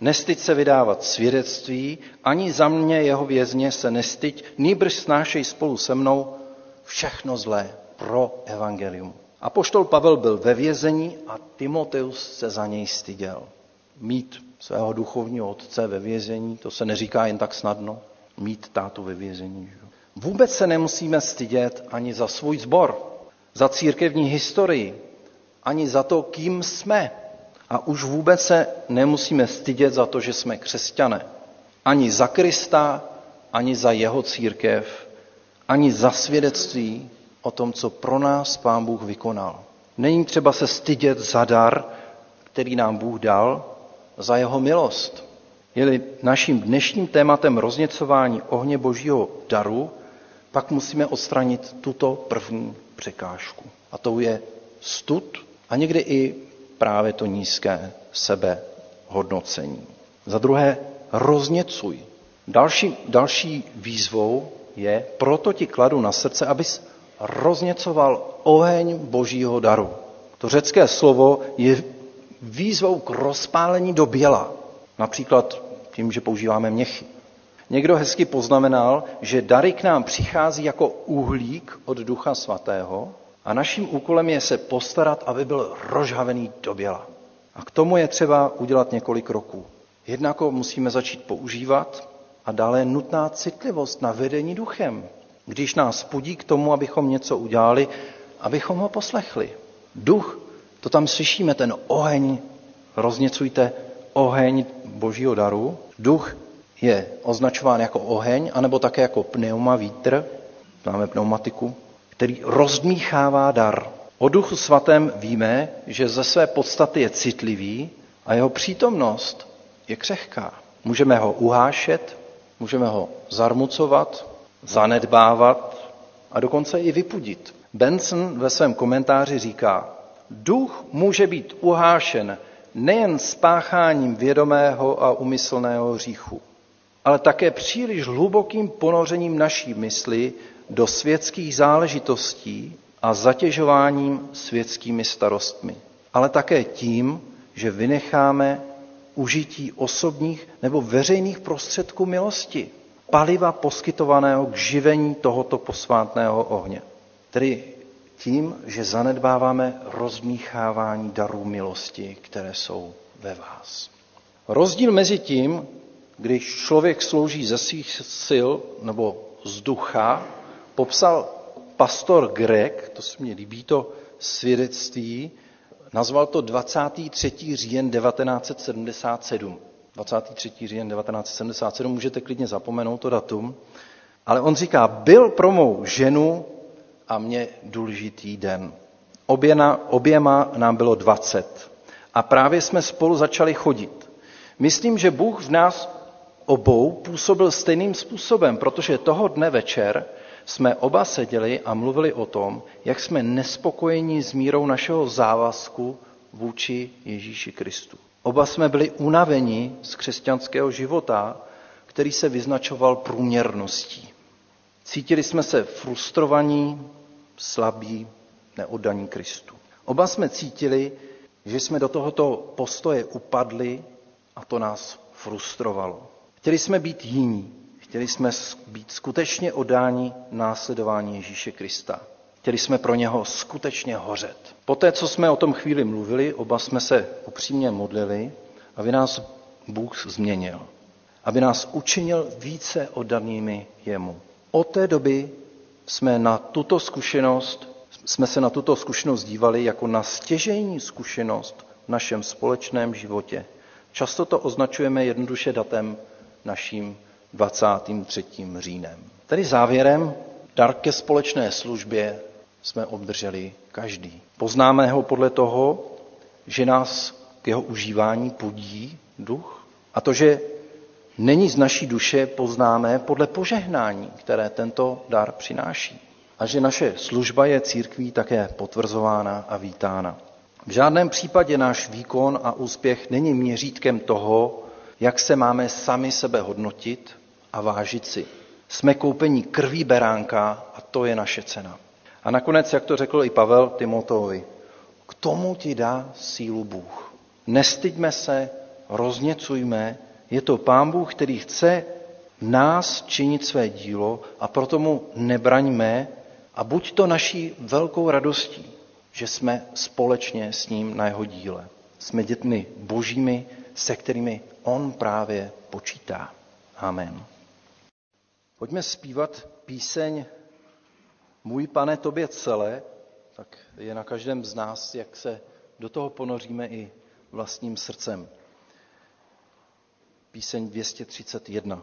nestyď se vydávat svědectví, ani za mě jeho vězně se nestyď, nýbrž snášej spolu se mnou všechno zlé pro evangelium. A poštol Pavel byl ve vězení a Timoteus se za něj styděl. Mít svého duchovního otce ve vězení, to se neříká jen tak snadno, mít tátu ve vězení. Že? Vůbec se nemusíme stydět ani za svůj sbor, za církevní historii, ani za to, kým jsme. A už vůbec se nemusíme stydět za to, že jsme křesťané. Ani za Krista, ani za jeho církev, ani za svědectví o tom, co pro nás Pán Bůh vykonal. Není třeba se stydět za dar, který nám Bůh dal, za jeho milost. Je-li naším dnešním tématem rozněcování ohně božího daru, pak musíme odstranit tuto první překážku. A to je stud a někdy i právě to nízké sebehodnocení. Za druhé, rozněcuj. Další, další výzvou je, proto ti kladu na srdce, abys rozněcoval oheň božího daru. To řecké slovo je výzvou k rozpálení do běla. Například tím, že používáme měchy. Někdo hezky poznamenal, že dary k nám přichází jako uhlík od Ducha Svatého a naším úkolem je se postarat, aby byl rozhavený do běla. A k tomu je třeba udělat několik kroků. Jednak ho musíme začít používat a dále nutná citlivost na vedení duchem. Když nás pudí k tomu, abychom něco udělali, abychom ho poslechli. Duch, to tam slyšíme, ten oheň, rozněcujte oheň božího daru. Duch je označován jako oheň, anebo také jako pneuma, vítr, máme pneumatiku, který rozdmíchává dar. O duchu svatém víme, že ze své podstaty je citlivý a jeho přítomnost je křehká. Můžeme ho uhášet, můžeme ho zarmucovat, zanedbávat a dokonce i vypudit. Benson ve svém komentáři říká, duch může být uhášen nejen spácháním vědomého a umyslného hříchu, ale také příliš hlubokým ponořením naší mysli do světských záležitostí a zatěžováním světskými starostmi. Ale také tím, že vynecháme užití osobních nebo veřejných prostředků milosti, paliva poskytovaného k živení tohoto posvátného ohně. Tedy tím, že zanedbáváme rozmíchávání darů milosti, které jsou ve vás. Rozdíl mezi tím, když člověk slouží ze svých sil nebo z ducha, popsal pastor Greg, to se mně líbí, to svědectví, nazval to 23. říjen 1977. 23. říjen 1977, můžete klidně zapomenout to datum, ale on říká, byl pro mou ženu a mě důležitý den. Oběma, oběma nám bylo 20 a právě jsme spolu začali chodit. Myslím, že Bůh v nás obou působil stejným způsobem, protože toho dne večer jsme oba seděli a mluvili o tom, jak jsme nespokojení s mírou našeho závazku vůči Ježíši Kristu. Oba jsme byli unaveni z křesťanského života, který se vyznačoval průměrností. Cítili jsme se frustrovaní, slabí, neoddaní Kristu. Oba jsme cítili, že jsme do tohoto postoje upadli a to nás frustrovalo. Chtěli jsme být jiní, chtěli jsme být skutečně odáni následování Ježíše Krista. Chtěli jsme pro něho skutečně hořet. Poté, co jsme o tom chvíli mluvili, oba jsme se upřímně modlili, aby nás Bůh změnil. Aby nás učinil více oddanými jemu. Od té doby jsme na tuto zkušenost, jsme se na tuto zkušenost dívali jako na stěžejní zkušenost v našem společném životě. Často to označujeme jednoduše datem naším 23. říjnem. Tedy závěrem, dar ke společné službě jsme obdrželi každý. Poznáme ho podle toho, že nás k jeho užívání podí duch a to, že není z naší duše, poznáme podle požehnání, které tento dar přináší. a že naše služba je církví také potvrzována a vítána. V žádném případě náš výkon a úspěch není měřítkem toho, jak se máme sami sebe hodnotit a vážit si. Jsme koupení krví beránka a to je naše cena. A nakonec, jak to řekl i Pavel Timoteovi, k tomu ti dá sílu Bůh. Nestyďme se, rozněcujme, je to Pán Bůh, který chce v nás činit své dílo a proto mu nebraňme a buď to naší velkou radostí, že jsme společně s ním na jeho díle. Jsme dětmi božími, se kterými on právě počítá. Amen. Pojďme zpívat píseň Můj pane, tobě celé, tak je na každém z nás, jak se do toho ponoříme i vlastním srdcem. Píseň 231.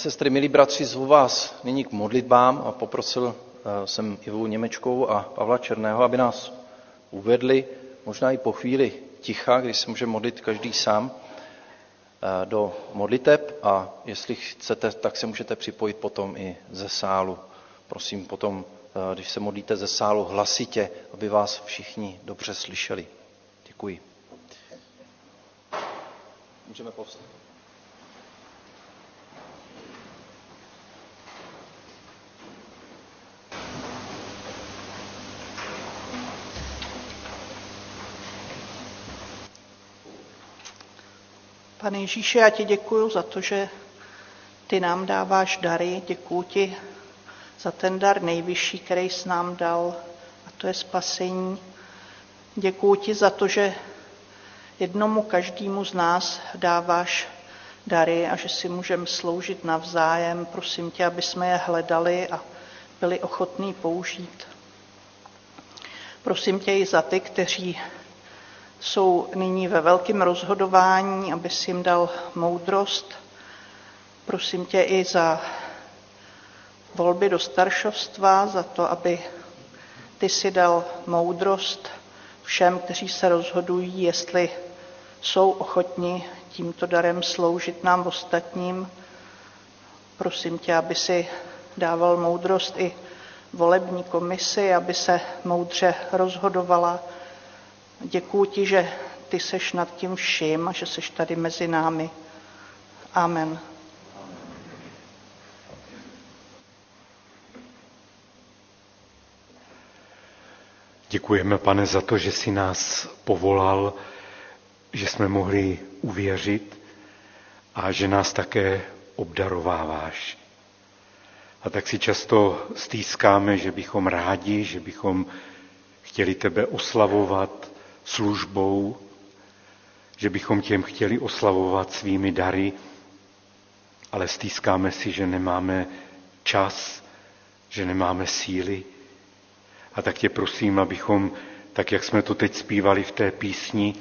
sestry, milí bratři, zvu vás nyní k modlitbám a poprosil eh, jsem Ivu Němečkou a Pavla Černého, aby nás uvedli, možná i po chvíli ticha, když se může modlit každý sám, eh, do modliteb a jestli chcete, tak se můžete připojit potom i ze sálu. Prosím potom, eh, když se modlíte ze sálu, hlasitě, aby vás všichni dobře slyšeli. Děkuji. Můžeme povstat. Pane Ježíši, já ti děkuji za to, že ty nám dáváš dary. Děkuji ti za ten dar nejvyšší, který jsi nám dal, a to je spasení. Děkuji ti za to, že jednomu každému z nás dáváš dary a že si můžeme sloužit navzájem. Prosím tě, aby jsme je hledali a byli ochotní použít. Prosím tě i za ty, kteří jsou nyní ve velkém rozhodování, aby si jim dal moudrost. Prosím tě i za volby do staršovstva, za to, aby ty si dal moudrost všem, kteří se rozhodují, jestli jsou ochotni tímto darem sloužit nám ostatním. Prosím tě, aby si dával moudrost i volební komisi, aby se moudře rozhodovala. Děkuji ti, že ty seš nad tím vším a že seš tady mezi námi. Amen. Děkujeme, pane, za to, že jsi nás povolal, že jsme mohli uvěřit a že nás také obdarováváš. A tak si často stýskáme, že bychom rádi, že bychom chtěli tebe oslavovat službou, že bychom těm chtěli oslavovat svými dary, ale stýskáme si, že nemáme čas, že nemáme síly. A tak tě prosím, abychom, tak jak jsme to teď zpívali v té písni,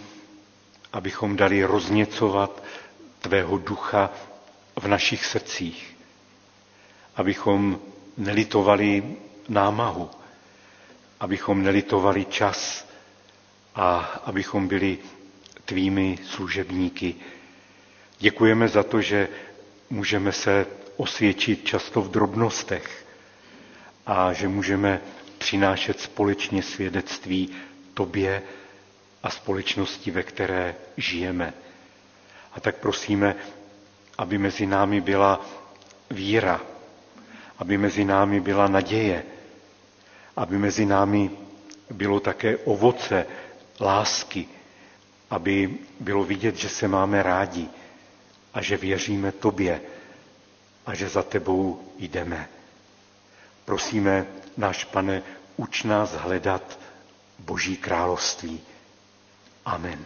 abychom dali rozněcovat tvého ducha v našich srdcích. Abychom nelitovali námahu, abychom nelitovali čas a abychom byli tvými služebníky. Děkujeme za to, že můžeme se osvědčit často v drobnostech a že můžeme přinášet společně svědectví tobě a společnosti, ve které žijeme. A tak prosíme, aby mezi námi byla víra, aby mezi námi byla naděje, aby mezi námi bylo také ovoce lásky, aby bylo vidět, že se máme rádi a že věříme tobě a že za tebou jdeme. Prosíme, náš pane, uč nás hledat Boží království. Amen.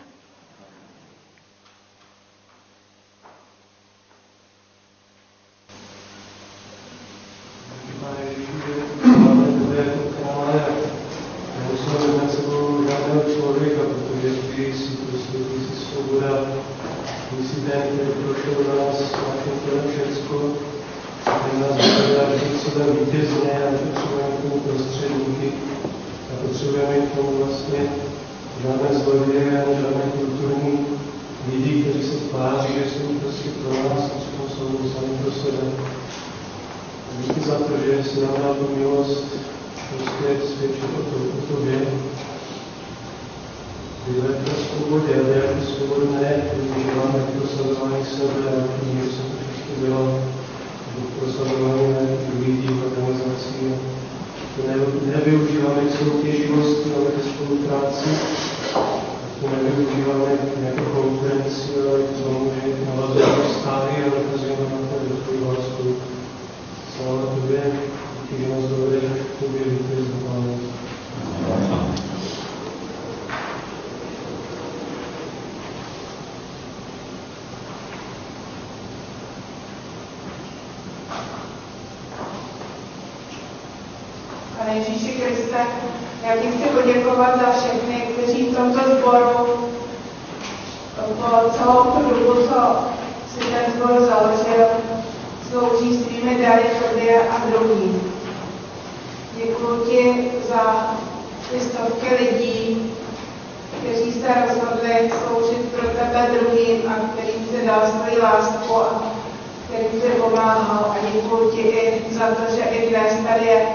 Za to, že i dnes tady je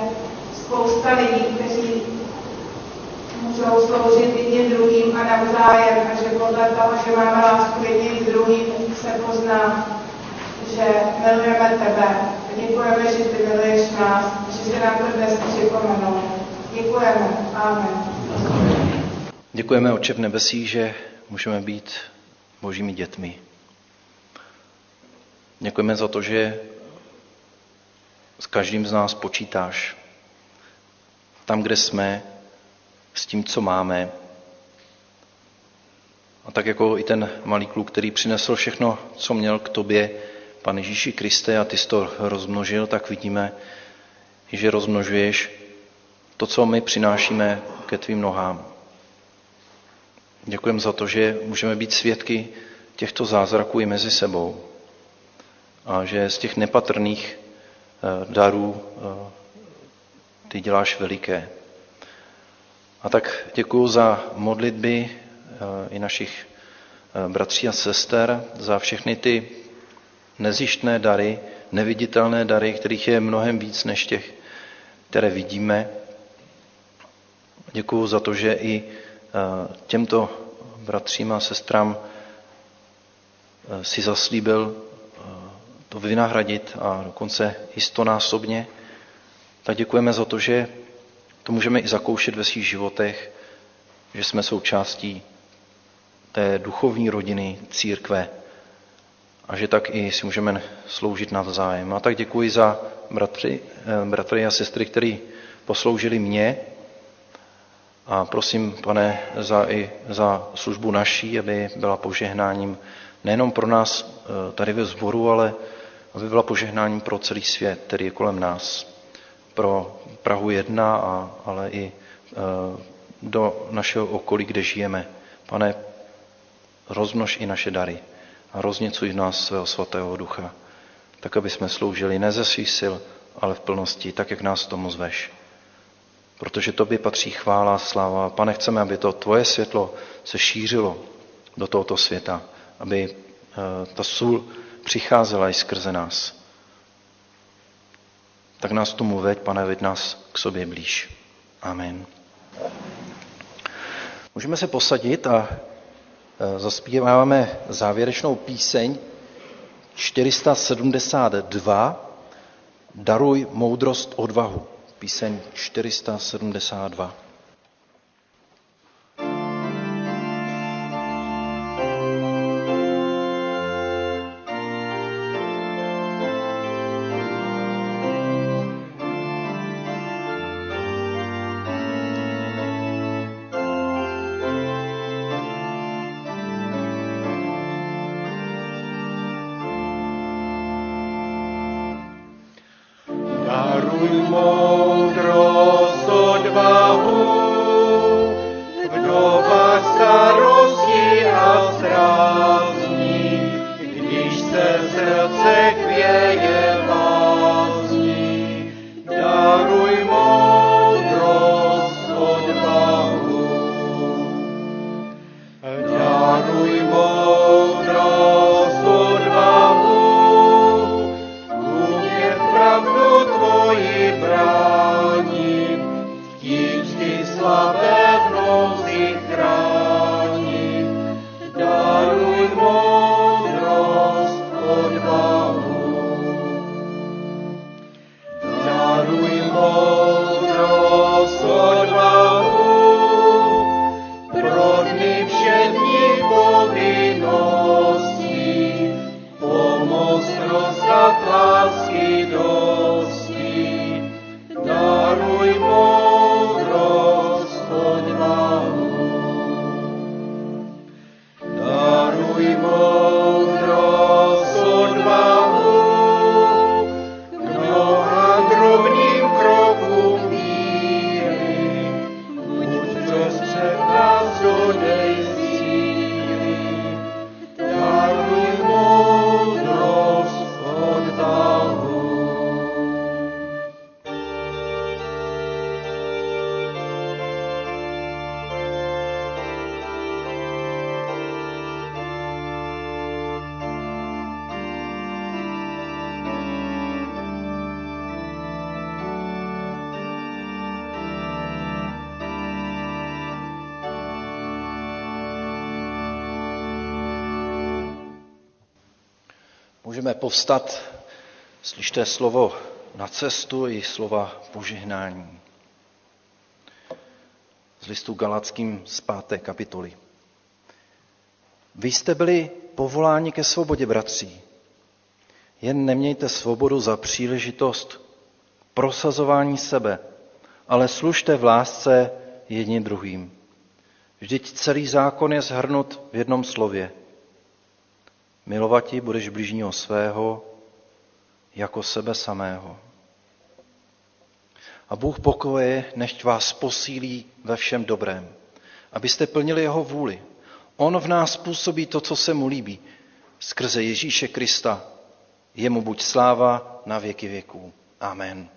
spousta lidí, kteří můžou sloužit jedním druhým a navzájem a že podle toho, že máme lásku jedním druhým, se pozná, že milujeme tebe. Děkujeme, že ty miluješ nás, že se nám to dnes připomenul. Děkujeme. Amen. Děkujeme, Oče v nebesích, že můžeme být božími dětmi. Děkujeme za to, že s každým z nás počítáš. Tam, kde jsme, s tím, co máme. A tak jako i ten malý kluk, který přinesl všechno, co měl k tobě, Pane Ježíši Kriste, a ty jsi to rozmnožil, tak vidíme, že rozmnožuješ to, co my přinášíme ke tvým nohám. Děkujeme za to, že můžeme být svědky těchto zázraků i mezi sebou. A že z těch nepatrných darů eh, ty děláš veliké. A tak děkuji za modlitby eh, i našich bratří a sester, za všechny ty nezištné dary, neviditelné dary, kterých je mnohem víc než těch, které vidíme. Děkuji za to, že i eh, těmto bratřím a sestrám eh, si zaslíbil eh, to vynahradit a dokonce i stonásobně. Tak děkujeme za to, že to můžeme i zakoušet ve svých životech, že jsme součástí té duchovní rodiny církve a že tak i si můžeme sloužit navzájem. A tak děkuji za bratry, bratry a sestry, kteří posloužili mě a prosím, pane, za, i za službu naší, aby byla požehnáním nejenom pro nás eh, tady ve sboru, ale aby byla požehnáním pro celý svět, který je kolem nás. Pro Prahu jedna, a, ale i eh, do našeho okolí, kde žijeme. Pane, rozmnož i naše dary a rozněcuj v nás svého svatého ducha, tak aby jsme sloužili ne ze svých sil, ale v plnosti, tak jak nás tomu zveš protože tobě patří chvála a sláva. Pane, chceme, aby to tvoje světlo se šířilo do tohoto světa, aby eh, ta sůl přicházela i skrze nás. Tak nás tomu veď, pane, veď nás k sobě blíž. Amen. Můžeme se posadit a eh, zaspíváme závěrečnou píseň 472 Daruj moudrost odvahu píseň 472. povstat, slyšte slovo na cestu i slova požehnání. Z listu Galackým z páté kapitoly. Vy jste byli povoláni ke svobodě, bratří. Jen nemějte svobodu za příležitost prosazování sebe, ale služte v lásce jedním druhým. Vždyť celý zákon je zhrnut v jednom slově. Milovati budeš blížního svého jako sebe samého. A Bůh pokoje nechť vás posílí ve všem dobrém, abyste plnili jeho vůli. On v nás působí to, co se mu líbí, skrze Ježíše Krista. Jemu buď sláva na věky věků. Amen.